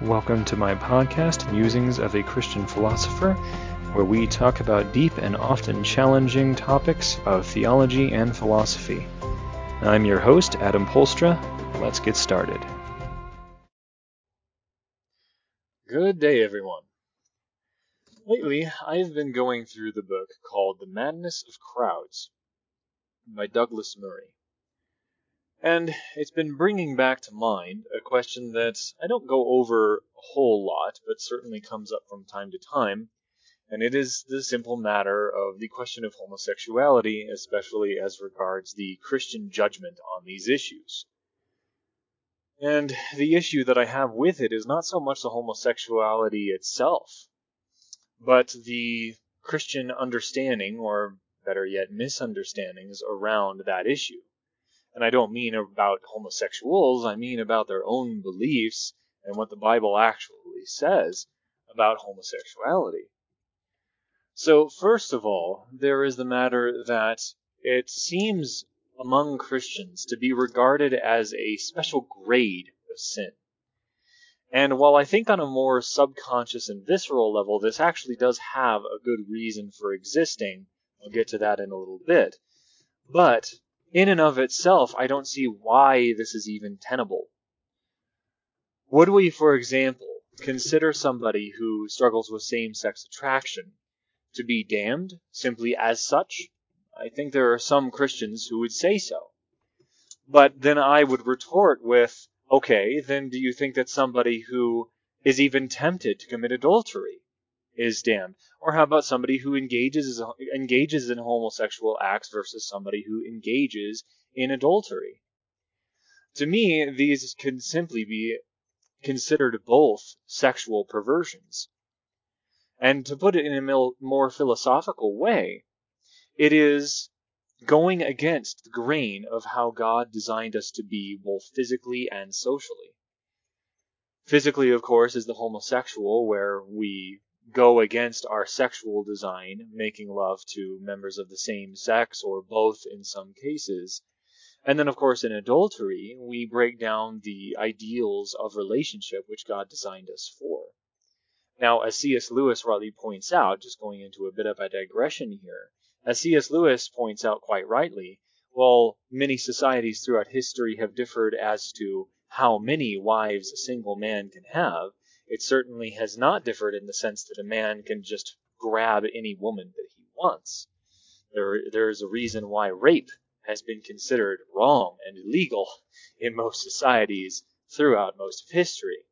Welcome to my podcast, Musings of a Christian Philosopher, where we talk about deep and often challenging topics of theology and philosophy. I'm your host, Adam Polstra. Let's get started. Good day, everyone. Lately, I've been going through the book called The Madness of Crowds by Douglas Murray. And it's been bringing back to mind a question that I don't go over a whole lot, but certainly comes up from time to time, and it is the simple matter of the question of homosexuality, especially as regards the Christian judgment on these issues. And the issue that I have with it is not so much the homosexuality itself, but the Christian understanding, or better yet, misunderstandings around that issue. And I don't mean about homosexuals, I mean about their own beliefs and what the Bible actually says about homosexuality. So, first of all, there is the matter that it seems among Christians to be regarded as a special grade of sin. And while I think on a more subconscious and visceral level, this actually does have a good reason for existing, I'll get to that in a little bit. But in and of itself, I don't see why this is even tenable. Would we, for example, consider somebody who struggles with same sex attraction to be damned simply as such? I think there are some Christians who would say so. But then I would retort with, okay, then do you think that somebody who is even tempted to commit adultery is damned? Or how about somebody who engages engages in homosexual acts versus somebody who engages in adultery? To me, these can simply be considered both sexual perversions. And to put it in a more philosophical way, it is going against the grain of how God designed us to be both physically and socially. Physically, of course, is the homosexual, where we go against our sexual design, making love to members of the same sex or both in some cases. And then, of course, in adultery, we break down the ideals of relationship which God designed us for. Now, as C.S. Lewis rightly points out, just going into a bit of a digression here, as C.S. Lewis points out quite rightly, while many societies throughout history have differed as to how many wives a single man can have, it certainly has not differed in the sense that a man can just grab any woman that he wants. There, there is a reason why rape has been considered wrong and illegal in most societies throughout most of history.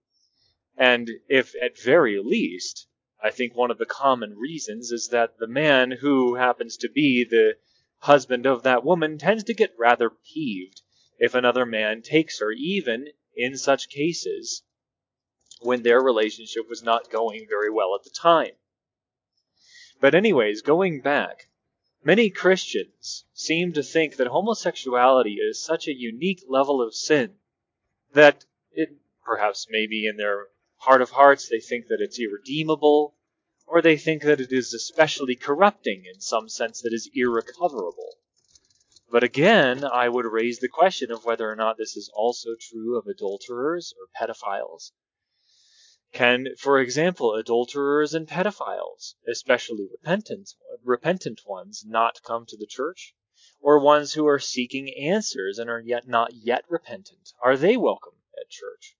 And if at very least, I think one of the common reasons is that the man who happens to be the husband of that woman tends to get rather peeved if another man takes her, even in such cases when their relationship was not going very well at the time. But, anyways, going back, many Christians seem to think that homosexuality is such a unique level of sin that it perhaps maybe in their heart of hearts they think that it's irredeemable, or they think that it is especially corrupting in some sense that is irrecoverable. But again, I would raise the question of whether or not this is also true of adulterers or pedophiles can, for example, adulterers and pedophiles, especially repentant, repentant ones, not come to the church? Or ones who are seeking answers and are yet not yet repentant, are they welcome at church?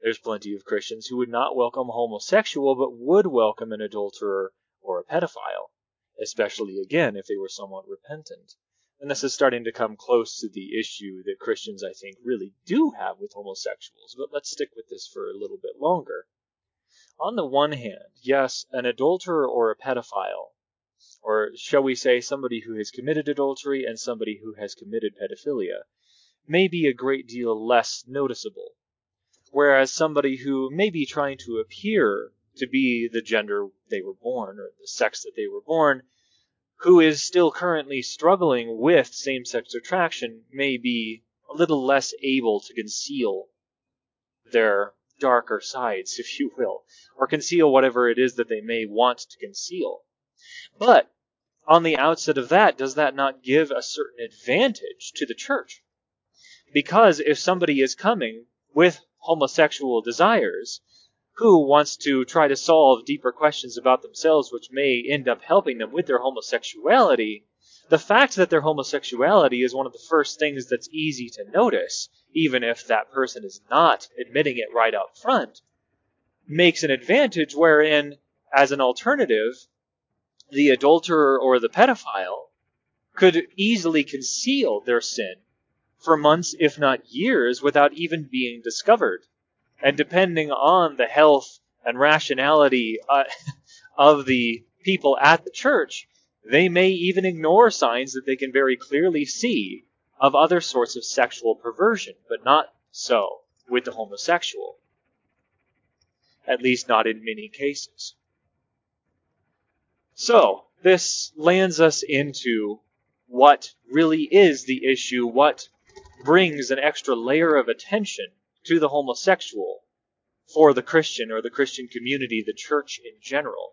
There's plenty of Christians who would not welcome a homosexual, but would welcome an adulterer or a pedophile, especially again if they were somewhat repentant. And this is starting to come close to the issue that Christians, I think, really do have with homosexuals. But let's stick with this for a little bit longer. On the one hand, yes, an adulterer or a pedophile, or shall we say somebody who has committed adultery and somebody who has committed pedophilia, may be a great deal less noticeable. Whereas somebody who may be trying to appear to be the gender they were born or the sex that they were born, who is still currently struggling with same sex attraction, may be a little less able to conceal their darker sides, if you will, or conceal whatever it is that they may want to conceal. But on the outset of that, does that not give a certain advantage to the church? Because if somebody is coming with homosexual desires, who wants to try to solve deeper questions about themselves, which may end up helping them with their homosexuality, the fact that their homosexuality is one of the first things that's easy to notice, even if that person is not admitting it right up front, makes an advantage wherein, as an alternative, the adulterer or the pedophile could easily conceal their sin for months, if not years, without even being discovered. And depending on the health and rationality uh, of the people at the church, they may even ignore signs that they can very clearly see of other sorts of sexual perversion, but not so with the homosexual. At least not in many cases. So, this lands us into what really is the issue, what brings an extra layer of attention to the homosexual for the Christian or the Christian community, the church in general.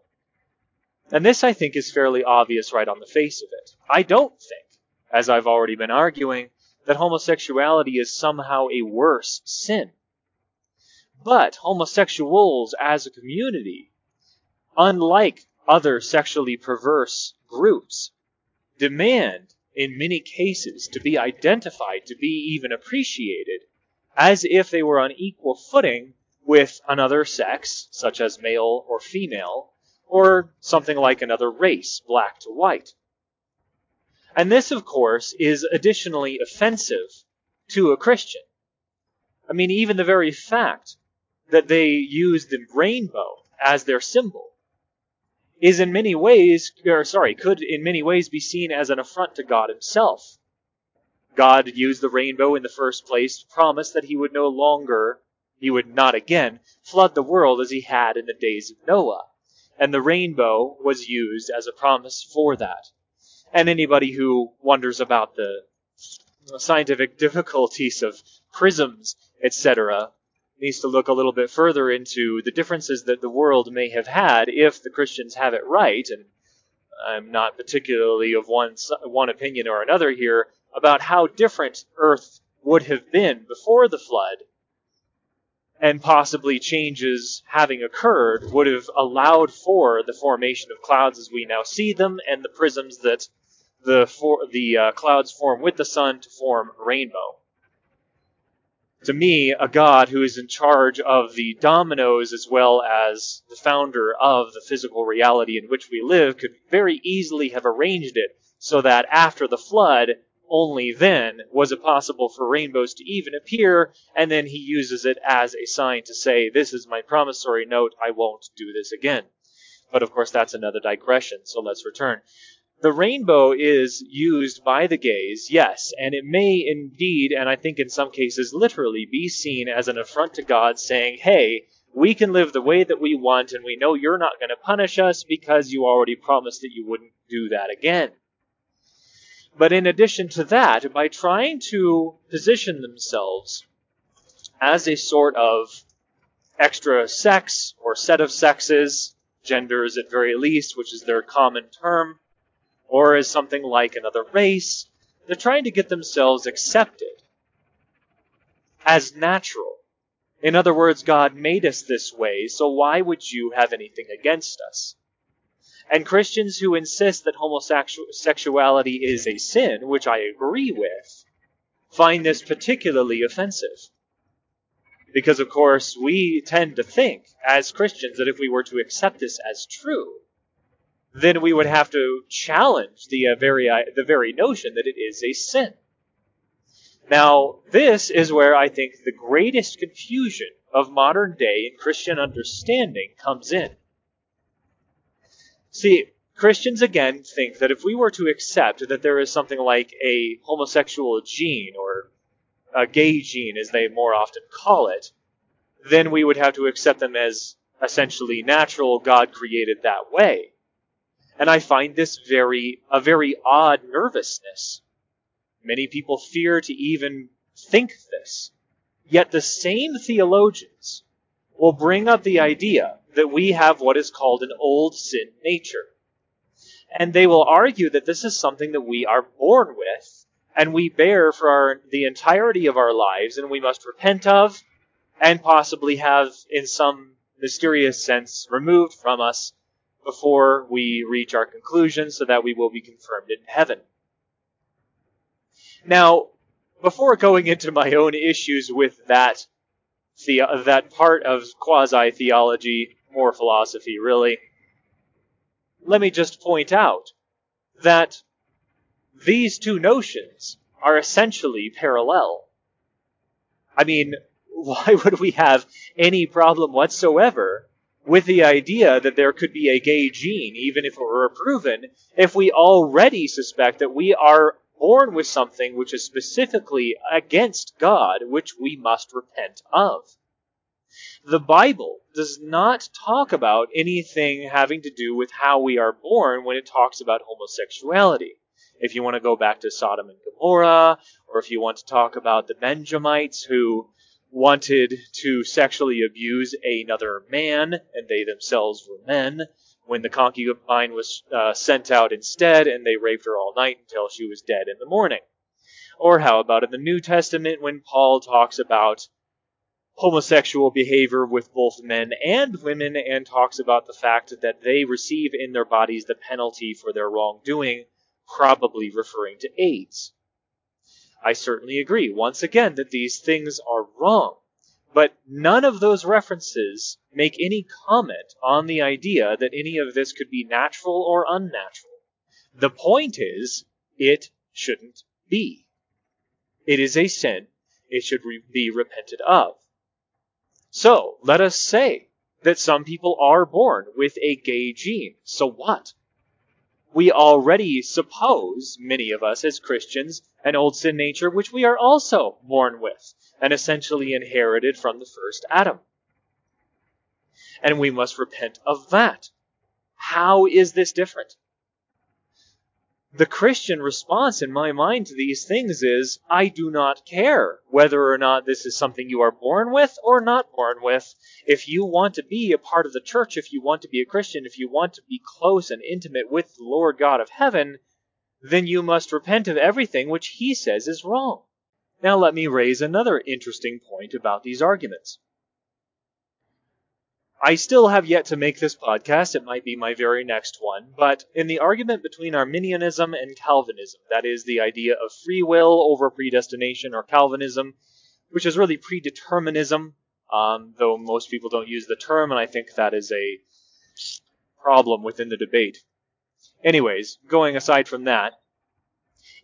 And this, I think, is fairly obvious right on the face of it. I don't think, as I've already been arguing, that homosexuality is somehow a worse sin. But homosexuals as a community, unlike other sexually perverse groups, demand, in many cases, to be identified, to be even appreciated, as if they were on equal footing with another sex, such as male or female, or something like another race, black to white. And this, of course, is additionally offensive to a Christian. I mean, even the very fact that they use the rainbow as their symbol is in many ways, or sorry, could in many ways be seen as an affront to God Himself. God used the rainbow in the first place to promise that He would no longer, He would not again, flood the world as He had in the days of Noah. And the rainbow was used as a promise for that. And anybody who wonders about the scientific difficulties of prisms, etc., needs to look a little bit further into the differences that the world may have had if the Christians have it right. And I'm not particularly of one one opinion or another here about how different Earth would have been before the flood, and possibly changes having occurred would have allowed for the formation of clouds as we now see them, and the prisms that the for, the uh, clouds form with the sun to form rainbow. To me, a god who is in charge of the dominoes as well as the founder of the physical reality in which we live could very easily have arranged it so that after the flood, only then was it possible for rainbows to even appear, and then he uses it as a sign to say, This is my promissory note, I won't do this again. But of course, that's another digression, so let's return. The rainbow is used by the gays, yes, and it may indeed, and I think in some cases literally, be seen as an affront to God saying, hey, we can live the way that we want, and we know you're not going to punish us because you already promised that you wouldn't do that again. But in addition to that, by trying to position themselves as a sort of extra sex or set of sexes, genders at very least, which is their common term, or as something like another race. They're trying to get themselves accepted as natural. In other words, God made us this way, so why would you have anything against us? And Christians who insist that homosexuality is a sin, which I agree with, find this particularly offensive. Because, of course, we tend to think, as Christians, that if we were to accept this as true, then we would have to challenge the uh, very uh, the very notion that it is a sin. Now, this is where I think the greatest confusion of modern day and Christian understanding comes in. See, Christians again think that if we were to accept that there is something like a homosexual gene or a gay gene, as they more often call it, then we would have to accept them as essentially natural, God created that way. And I find this very, a very odd nervousness. Many people fear to even think this. Yet the same theologians will bring up the idea that we have what is called an old sin nature. And they will argue that this is something that we are born with and we bear for our, the entirety of our lives and we must repent of and possibly have in some mysterious sense removed from us before we reach our conclusion so that we will be confirmed in heaven. Now, before going into my own issues with that the, that part of quasi theology, more philosophy really, let me just point out that these two notions are essentially parallel. I mean, why would we have any problem whatsoever with the idea that there could be a gay gene, even if it were proven, if we already suspect that we are born with something which is specifically against God, which we must repent of? The Bible does not talk about anything having to do with how we are born when it talks about homosexuality. If you want to go back to Sodom and Gomorrah, or if you want to talk about the Benjamites who wanted to sexually abuse another man, and they themselves were men, when the concubine was uh, sent out instead, and they raped her all night until she was dead in the morning. Or how about in the New Testament when Paul talks about homosexual behavior with both men and women and talks about the fact that they receive in their bodies the penalty for their wrongdoing, probably referring to AIDS. I certainly agree, once again, that these things are wrong. But none of those references make any comment on the idea that any of this could be natural or unnatural. The point is, it shouldn't be. It is a sin. It should re- be repented of. So, let us say that some people are born with a gay gene. So what? we already suppose, many of us as Christians, an old sin nature which we are also born with and essentially inherited from the first Adam. And we must repent of that. How is this different? The Christian response in my mind to these things is, I do not care whether or not this is something you are born with or not born with. If you want to be a part of the church, if you want to be a Christian, if you want to be close and intimate with the Lord God of heaven, then you must repent of everything which he says is wrong. Now let me raise another interesting point about these arguments. I still have yet to make this podcast. It might be my very next one. But in the argument between Arminianism and Calvinism, that is the idea of free will over predestination, or Calvinism, which is really predeterminism, um, though most people don't use the term, and I think that is a problem within the debate. Anyways, going aside from that,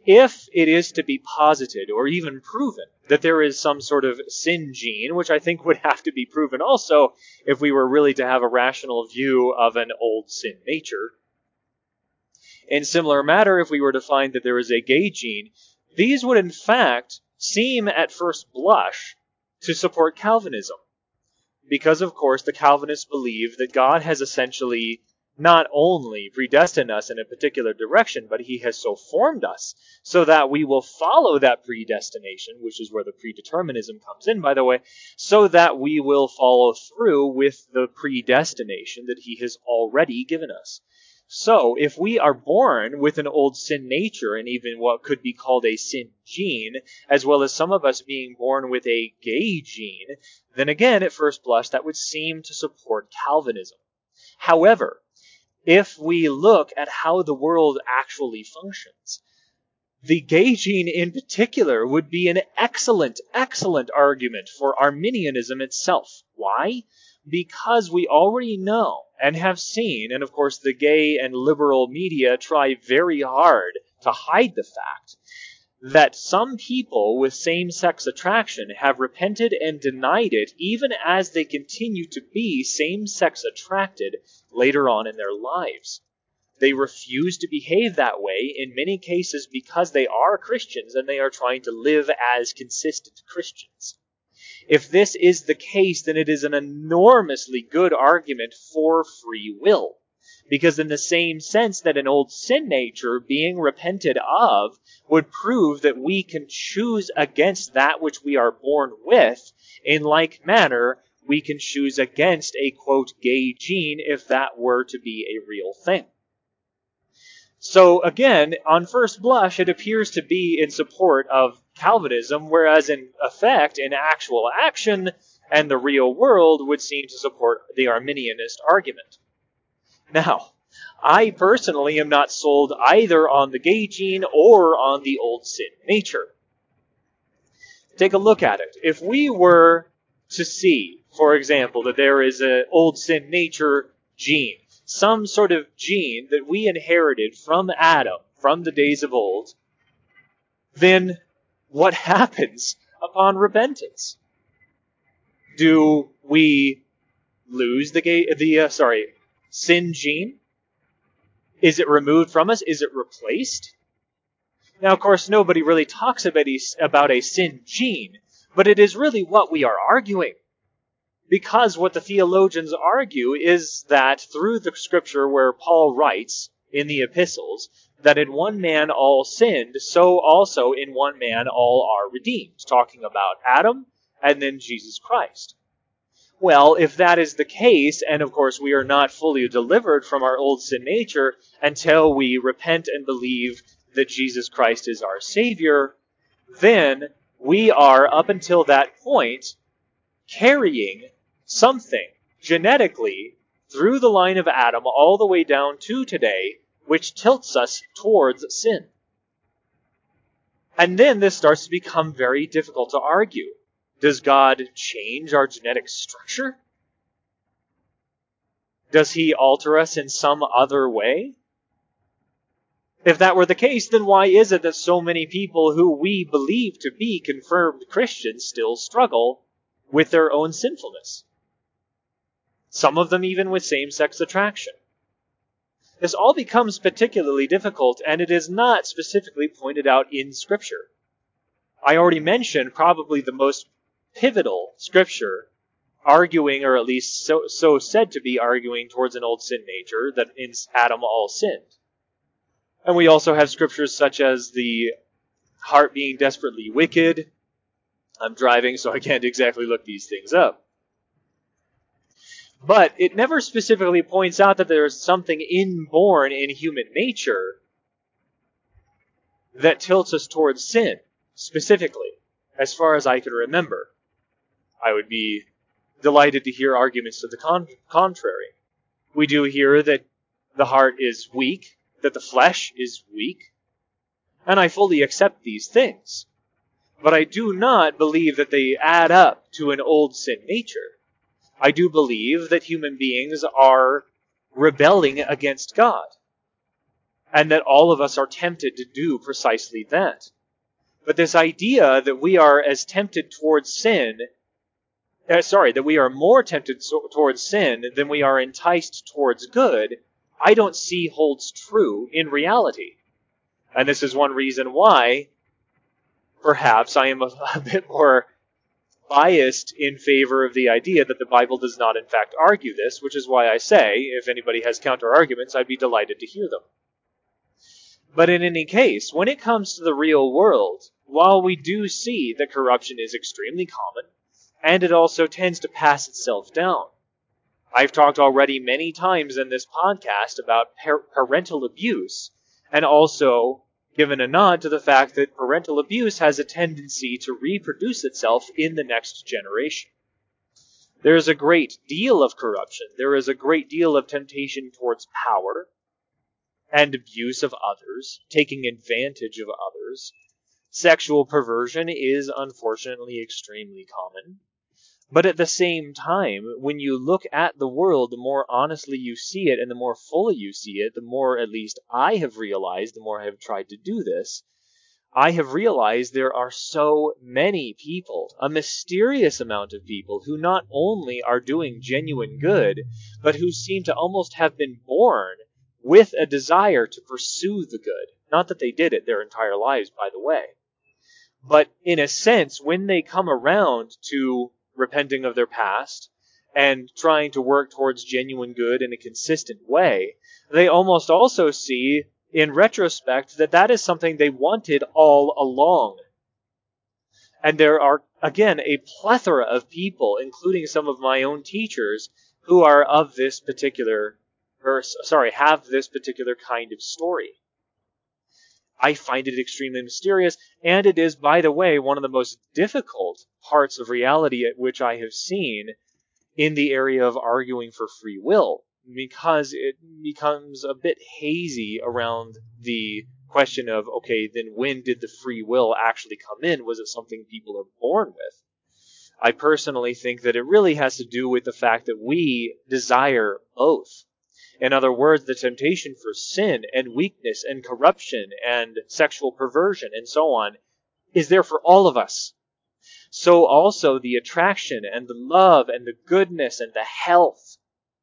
if it is to be posited or even proven that there is some sort of sin gene, which I think would have to be proven also if we were really to have a rational view of an old sin nature. In similar matter, if we were to find that there is a gay gene, these would in fact seem at first blush to support Calvinism. Because, of course, the Calvinists believe that God has essentially not only predestined us in a particular direction, but he has so formed us so that we will follow that predestination, which is where the predeterminism comes in, by the way, so that we will follow through with the predestination that he has already given us. So, if we are born with an old sin nature and even what could be called a sin gene, as well as some of us being born with a gay gene, then again, at first blush, that would seem to support Calvinism. However, if we look at how the world actually functions. The gay gene in particular would be an excellent, excellent argument for Arminianism itself. Why? Because we already know and have seen, and of course the gay and liberal media try very hard to hide the fact, that some people with same sex attraction have repented and denied it even as they continue to be same sex attracted later on in their lives. They refuse to behave that way in many cases because they are Christians and they are trying to live as consistent Christians. If this is the case, then it is an enormously good argument for free will. Because in the same sense that an old sin nature being repented of would prove that we can choose against that which we are born with, in like manner, we can choose against a quote gay gene if that were to be a real thing. So again, on first blush, it appears to be in support of Calvinism, whereas in effect, in actual action, and the real world would seem to support the Arminianist argument. Now, I personally am not sold either on the gay gene or on the old sin nature. Take a look at it. If we were to see, for example, that there is an old sin nature gene, some sort of gene that we inherited from Adam, from the days of old, then what happens upon repentance? Do we lose the gay, the uh, sorry sin gene? Is it removed from us? Is it replaced? Now, of course, nobody really talks about a, about a sin gene, but it is really what we are arguing. Because what the theologians argue is that through the scripture where Paul writes in the epistles, that in one man all sinned, so also in one man all are redeemed, talking about Adam and then Jesus Christ. Well, if that is the case, and of course we are not fully delivered from our old sin nature until we repent and believe that Jesus Christ is our Savior, then we are, up until that point, carrying something genetically through the line of Adam all the way down to today, which tilts us towards sin. And then this starts to become very difficult to argue. Does God change our genetic structure? Does he alter us in some other way? If that were the case, then why is it that so many people who we believe to be confirmed Christians still struggle with their own sinfulness? Some of them even with same sex attraction. This all becomes particularly difficult, and it is not specifically pointed out in Scripture. I already mentioned probably the most pivotal scripture arguing, or at least so, so said to be arguing towards an old sin nature, that in Adam all sinned. And we also have scriptures such as the heart being desperately wicked. I'm driving, so I can't exactly look these things up. But it never specifically points out that there is something inborn in human nature that tilts us towards sin, specifically, as far as I can remember. I would be delighted to hear arguments to the con- contrary. We do hear that the heart is weak, that the flesh is weak, and I fully accept these things. But I do not believe that they add up to an old sin nature. I do believe that human beings are rebelling against God, and that all of us are tempted to do precisely that. But this idea that we are as tempted towards sin uh, sorry, that we are more tempted so, towards sin than we are enticed towards good, I don't see holds true in reality. And this is one reason why perhaps I am a, a bit more biased in favor of the idea that the Bible does not in fact argue this, which is why I say, if anybody has counter arguments, I'd be delighted to hear them. But in any case, when it comes to the real world, while we do see that corruption is extremely common, and it also tends to pass itself down. I've talked already many times in this podcast about par- parental abuse, and also given a nod to the fact that parental abuse has a tendency to reproduce itself in the next generation. There is a great deal of corruption. There is a great deal of temptation towards power and abuse of others, taking advantage of others. Sexual perversion is unfortunately extremely common. But at the same time, when you look at the world, the more honestly you see it and the more fully you see it, the more at least I have realized, the more I have tried to do this, I have realized there are so many people, a mysterious amount of people, who not only are doing genuine good, but who seem to almost have been born with a desire to pursue the good. Not that they did it their entire lives, by the way. But in a sense, when they come around to repenting of their past and trying to work towards genuine good in a consistent way, they almost also see in retrospect that that is something they wanted all along. And there are, again, a plethora of people, including some of my own teachers, who are of this particular, or sorry, have this particular kind of story. I find it extremely mysterious, and it is, by the way, one of the most difficult parts of reality at which I have seen in the area of arguing for free will, because it becomes a bit hazy around the question of okay, then when did the free will actually come in? Was it something people are born with? I personally think that it really has to do with the fact that we desire both. In other words, the temptation for sin and weakness and corruption and sexual perversion and so on is there for all of us. So also the attraction and the love and the goodness and the health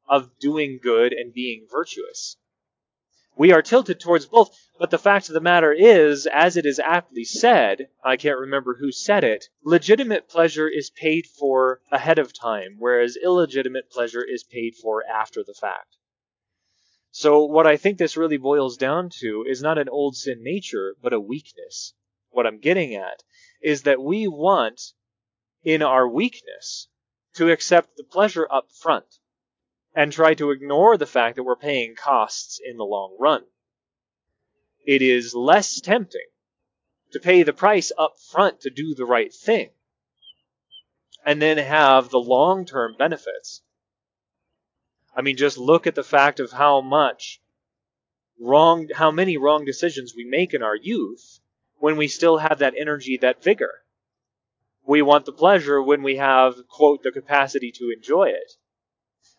of doing good and being virtuous. We are tilted towards both, but the fact of the matter is, as it is aptly said, I can't remember who said it, legitimate pleasure is paid for ahead of time, whereas illegitimate pleasure is paid for after the fact. So what I think this really boils down to is not an old sin nature, but a weakness. What I'm getting at is that we want, in our weakness, to accept the pleasure up front and try to ignore the fact that we're paying costs in the long run. It is less tempting to pay the price up front to do the right thing and then have the long term benefits. I mean, just look at the fact of how much wrong, how many wrong decisions we make in our youth when we still have that energy, that vigor. We want the pleasure when we have, quote, the capacity to enjoy it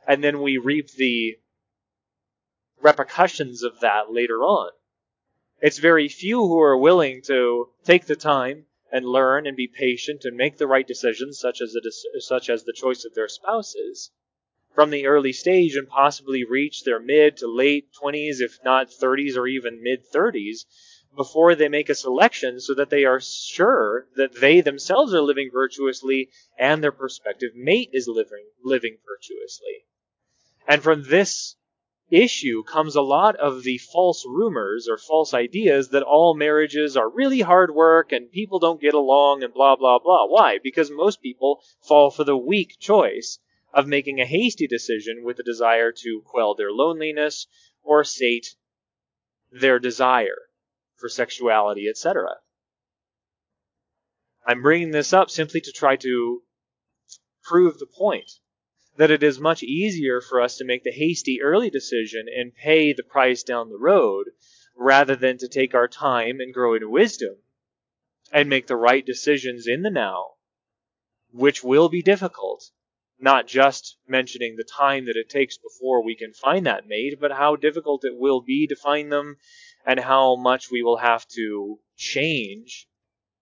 and then we reap the repercussions of that later on. It's very few who are willing to take the time and learn and be patient and make the right decisions, such as the, such as the choice of their spouses, from the early stage and possibly reach their mid to late 20s, if not 30s or even mid 30s, before they make a selection so that they are sure that they themselves are living virtuously and their prospective mate is living, living virtuously. And from this issue comes a lot of the false rumors or false ideas that all marriages are really hard work and people don't get along and blah, blah, blah. Why? Because most people fall for the weak choice of making a hasty decision with a desire to quell their loneliness or sate their desire for sexuality, etc. I'm bringing this up simply to try to prove the point that it is much easier for us to make the hasty early decision and pay the price down the road rather than to take our time and grow in wisdom and make the right decisions in the now, which will be difficult. Not just mentioning the time that it takes before we can find that mate, but how difficult it will be to find them and how much we will have to change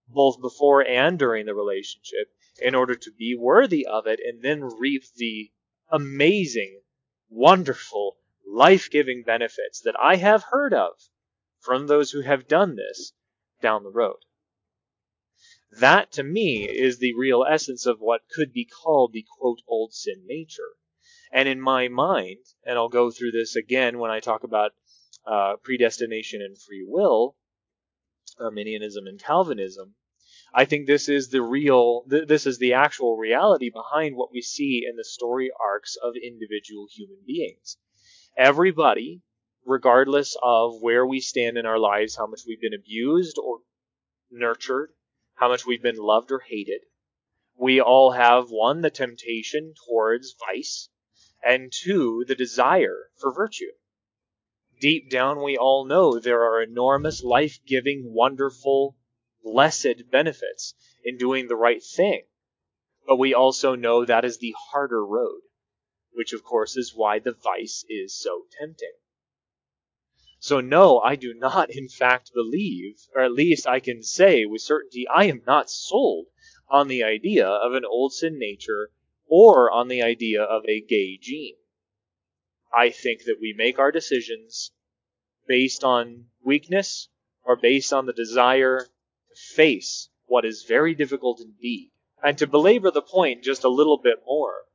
both before and during the relationship in order to be worthy of it and then reap the amazing, wonderful, life giving benefits that I have heard of from those who have done this down the road. That to me is the real essence of what could be called the quote old sin nature. And in my mind, and I'll go through this again when I talk about uh, predestination and free will, Arminianism and Calvinism, I think this is the real, th- this is the actual reality behind what we see in the story arcs of individual human beings. Everybody, regardless of where we stand in our lives, how much we've been abused or nurtured, how much we've been loved or hated, we all have one, the temptation towards vice, and two, the desire for virtue. Deep down, we all know there are enormous, life giving, wonderful, blessed benefits in doing the right thing. But we also know that is the harder road, which of course is why the vice is so tempting. So no, I do not in fact believe, or at least I can say with certainty, I am not sold on the idea of an old sin nature or on the idea of a gay gene. I think that we make our decisions based on weakness or based on the desire to face what is very difficult indeed. And to belabor the point just a little bit more,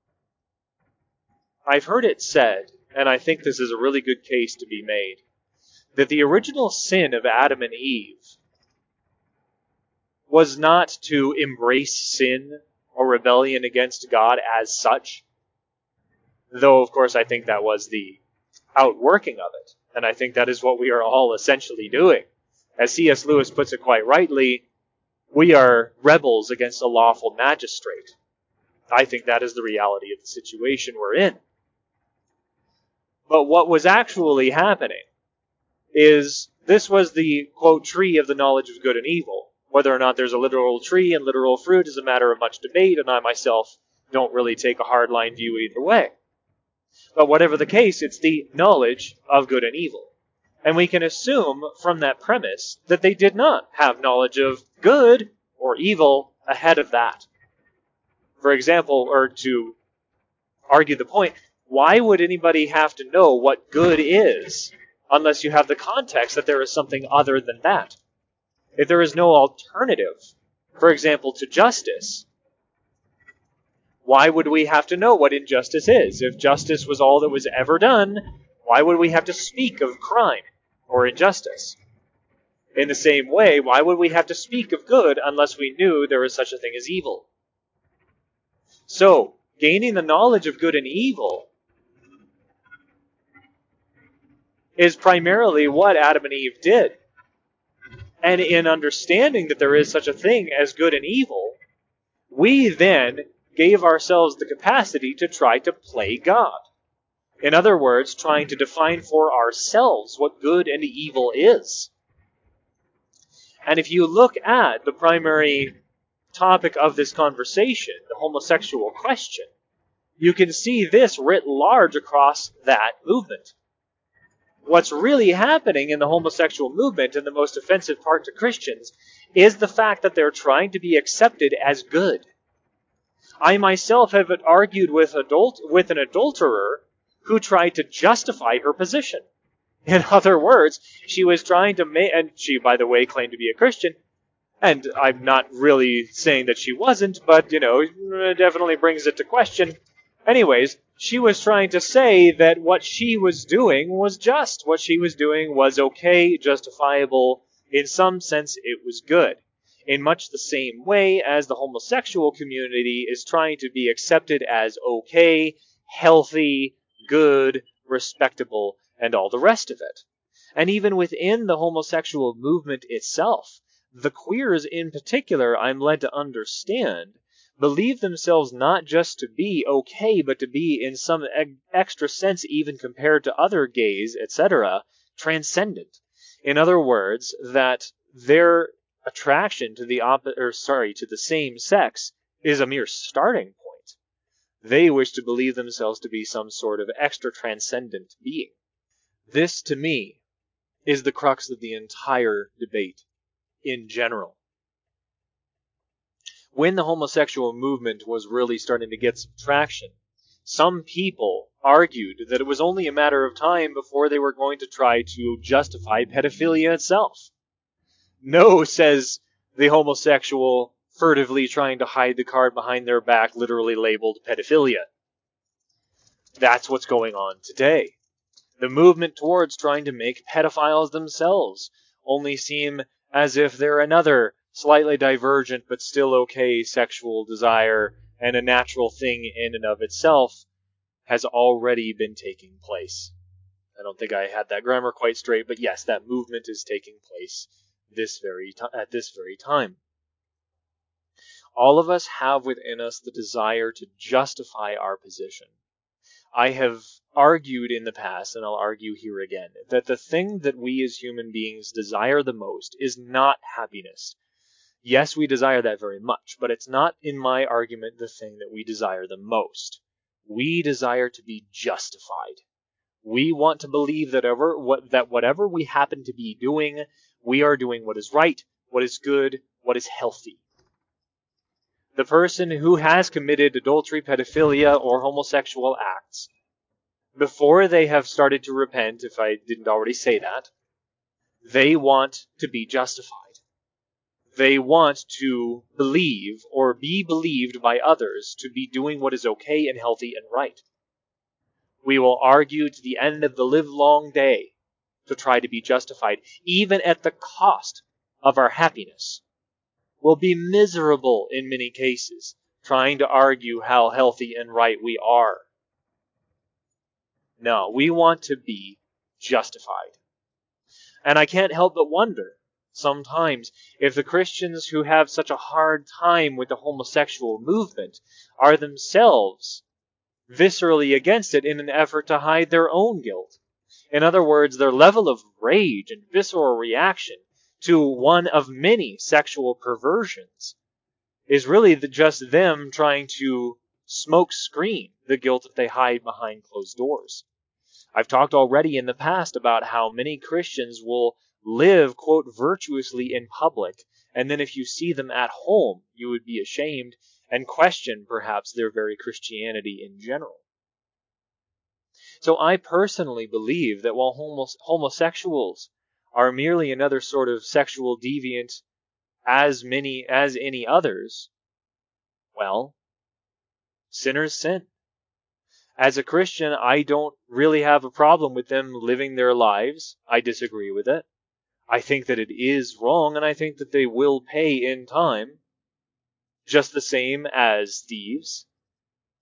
I've heard it said, and I think this is a really good case to be made, that the original sin of Adam and Eve was not to embrace sin or rebellion against God as such, though of course I think that was the outworking of it, and I think that is what we are all essentially doing As C.S. Lewis puts it quite rightly, we are rebels against a lawful magistrate. I think that is the reality of the situation we're in. But what was actually happening is this was the quote tree of the knowledge of good and evil. Whether or not there's a literal tree and literal fruit is a matter of much debate, and I myself don't really take a hardline view either way. But whatever the case, it's the knowledge of good and evil. And we can assume from that premise that they did not have knowledge of good or evil ahead of that. For example, or to argue the point, why would anybody have to know what good is unless you have the context that there is something other than that? If there is no alternative, for example, to justice, why would we have to know what injustice is? If justice was all that was ever done, why would we have to speak of crime or injustice? In the same way, why would we have to speak of good unless we knew there was such a thing as evil? So, gaining the knowledge of good and evil is primarily what Adam and Eve did. And in understanding that there is such a thing as good and evil, we then gave ourselves the capacity to try to play God. In other words, trying to define for ourselves what good and evil is. And if you look at the primary topic of this conversation, the homosexual question, you can see this writ large across that movement what's really happening in the homosexual movement and the most offensive part to Christians is the fact that they're trying to be accepted as good. I myself have argued with adult with an adulterer who tried to justify her position. In other words, she was trying to make, and she, by the way, claimed to be a Christian. And I'm not really saying that she wasn't, but, you know, definitely brings it to question. Anyways, she was trying to say that what she was doing was just. What she was doing was okay, justifiable. In some sense, it was good. In much the same way as the homosexual community is trying to be accepted as okay, healthy, good, respectable, and all the rest of it. And even within the homosexual movement itself, the queers in particular, I'm led to understand, believe themselves not just to be okay, but to be, in some e- extra sense, even compared to other gays, etc., transcendent. In other words, that their attraction to the opposite, or sorry, to the same sex is a mere starting point. They wish to believe themselves to be some sort of extra transcendent being. This, to me, is the crux of the entire debate in general when the homosexual movement was really starting to get some traction, some people argued that it was only a matter of time before they were going to try to justify pedophilia itself. No, says the homosexual, furtively trying to hide the card behind their back, literally labeled pedophilia. That's what's going on today. The movement towards trying to make pedophiles themselves only seem as if they're another slightly divergent but still okay sexual desire and a natural thing in and of itself has already been taking place. I don't think I had that grammar quite straight, but yes, that movement is taking place this very t- at this very time. All of us have within us the desire to justify our position. I have argued in the past, and I'll argue here again, that the thing that we as human beings desire the most is not happiness. Yes, we desire that very much, but it's not, in my argument, the thing that we desire the most. We desire to be justified. We want to believe that, ever, what, that whatever we happen to be doing, we are doing what is right, what is good, what is healthy. The person who has committed adultery, pedophilia, or homosexual acts, before they have started to repent, if I didn't already say that, they want to be justified. They want to believe or be believed by others to be doing what is okay and healthy and right. We will argue to the end of the livelong day to try to be justified, even at the cost of our happiness. We'll be miserable in many cases trying to argue how healthy and right we are. No, we want to be justified. And I can't help but wonder sometimes if the Christians who have such a hard time with the homosexual movement are themselves viscerally against it in an effort to hide their own guilt. In other words, their level of rage and visceral reaction to one of many sexual perversions is really the, just them trying to smoke screen the guilt that they hide behind closed doors. I've talked already in the past about how many Christians will live, quote, virtuously in public, and then if you see them at home, you would be ashamed and question perhaps their very Christianity in general. So I personally believe that while homosexuals are merely another sort of sexual deviant as many as any others, well, sinners sin. As a Christian, I don't really have a problem with them living their lives. I disagree with it. I think that it is wrong, and I think that they will pay in time, just the same as thieves,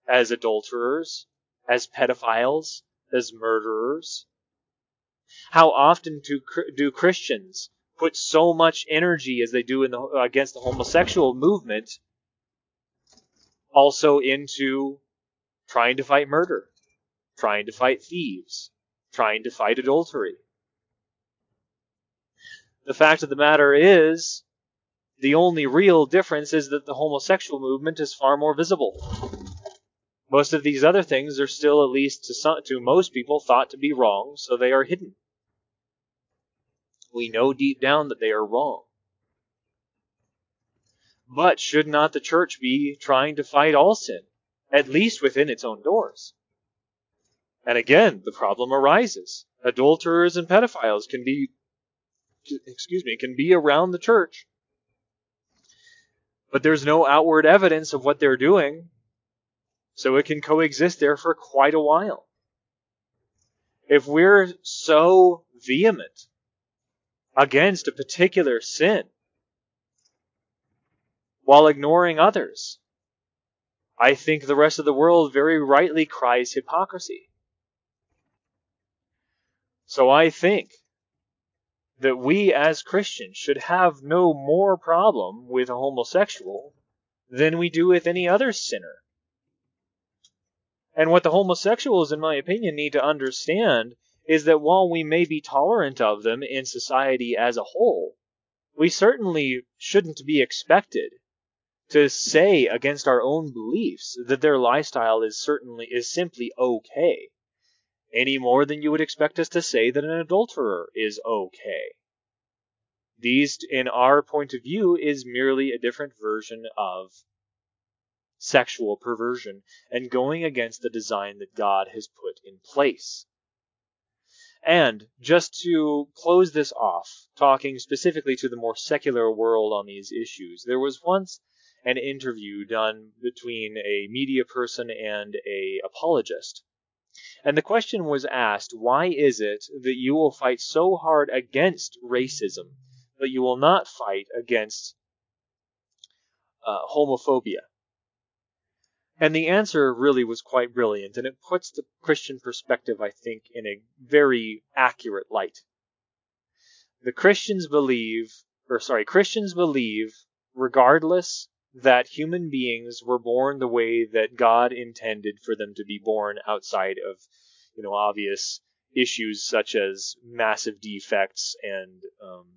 as adulterers, as pedophiles, as murderers. How often do, do Christians put so much energy as they do in the, against the homosexual movement also into trying to fight murder, trying to fight thieves, trying to fight adultery. The fact of the matter is, the only real difference is that the homosexual movement is far more visible. Most of these other things are still, at least to, some, to most people, thought to be wrong, so they are hidden. We know deep down that they are wrong. But should not the church be trying to fight all sin, at least within its own doors? And again, the problem arises. Adulterers and pedophiles can be, excuse me, can be around the church. But there's no outward evidence of what they're doing, so it can coexist there for quite a while. If we're so vehement against a particular sin while ignoring others. I think the rest of the world very rightly cries hypocrisy. So I think that we as Christians should have no more problem with a homosexual than we do with any other sinner. And what the homosexuals, in my opinion, need to understand is that while we may be tolerant of them in society as a whole, we certainly shouldn't be expected to say against our own beliefs that their lifestyle is certainly is simply okay any more than you would expect us to say that an adulterer is okay. These, in our point of view, is merely a different version of sexual perversion and going against the design that God has put in place. And just to close this off, talking specifically to the more secular world on these issues, there was once an interview done between a media person and a apologist. And the question was asked, why is it that you will fight so hard against racism, but you will not fight against uh, homophobia? And the answer really was quite brilliant, and it puts the Christian perspective, I think, in a very accurate light. The Christians believe, or sorry, Christians believe, regardless, that human beings were born the way that God intended for them to be born outside of, you know, obvious issues such as massive defects and um,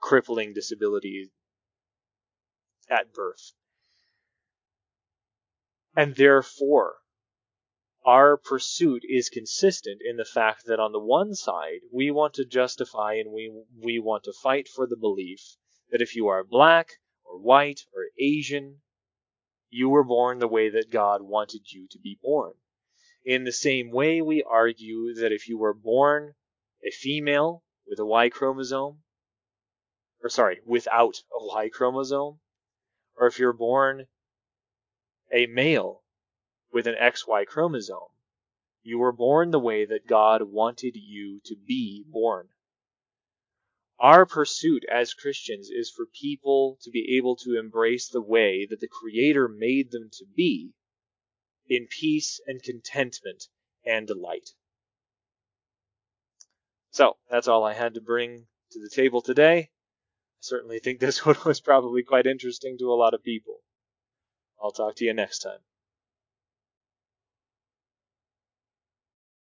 crippling disability at birth. And therefore, our pursuit is consistent in the fact that on the one side, we want to justify and we, we want to fight for the belief that if you are black or white or Asian, you were born the way that God wanted you to be born. In the same way, we argue that if you were born a female with a Y chromosome, or sorry, without a Y chromosome, or if you're born a male with an XY chromosome. You were born the way that God wanted you to be born. Our pursuit as Christians is for people to be able to embrace the way that the Creator made them to be in peace and contentment and delight. So, that's all I had to bring to the table today. I certainly think this one was probably quite interesting to a lot of people. I'll talk to you next time.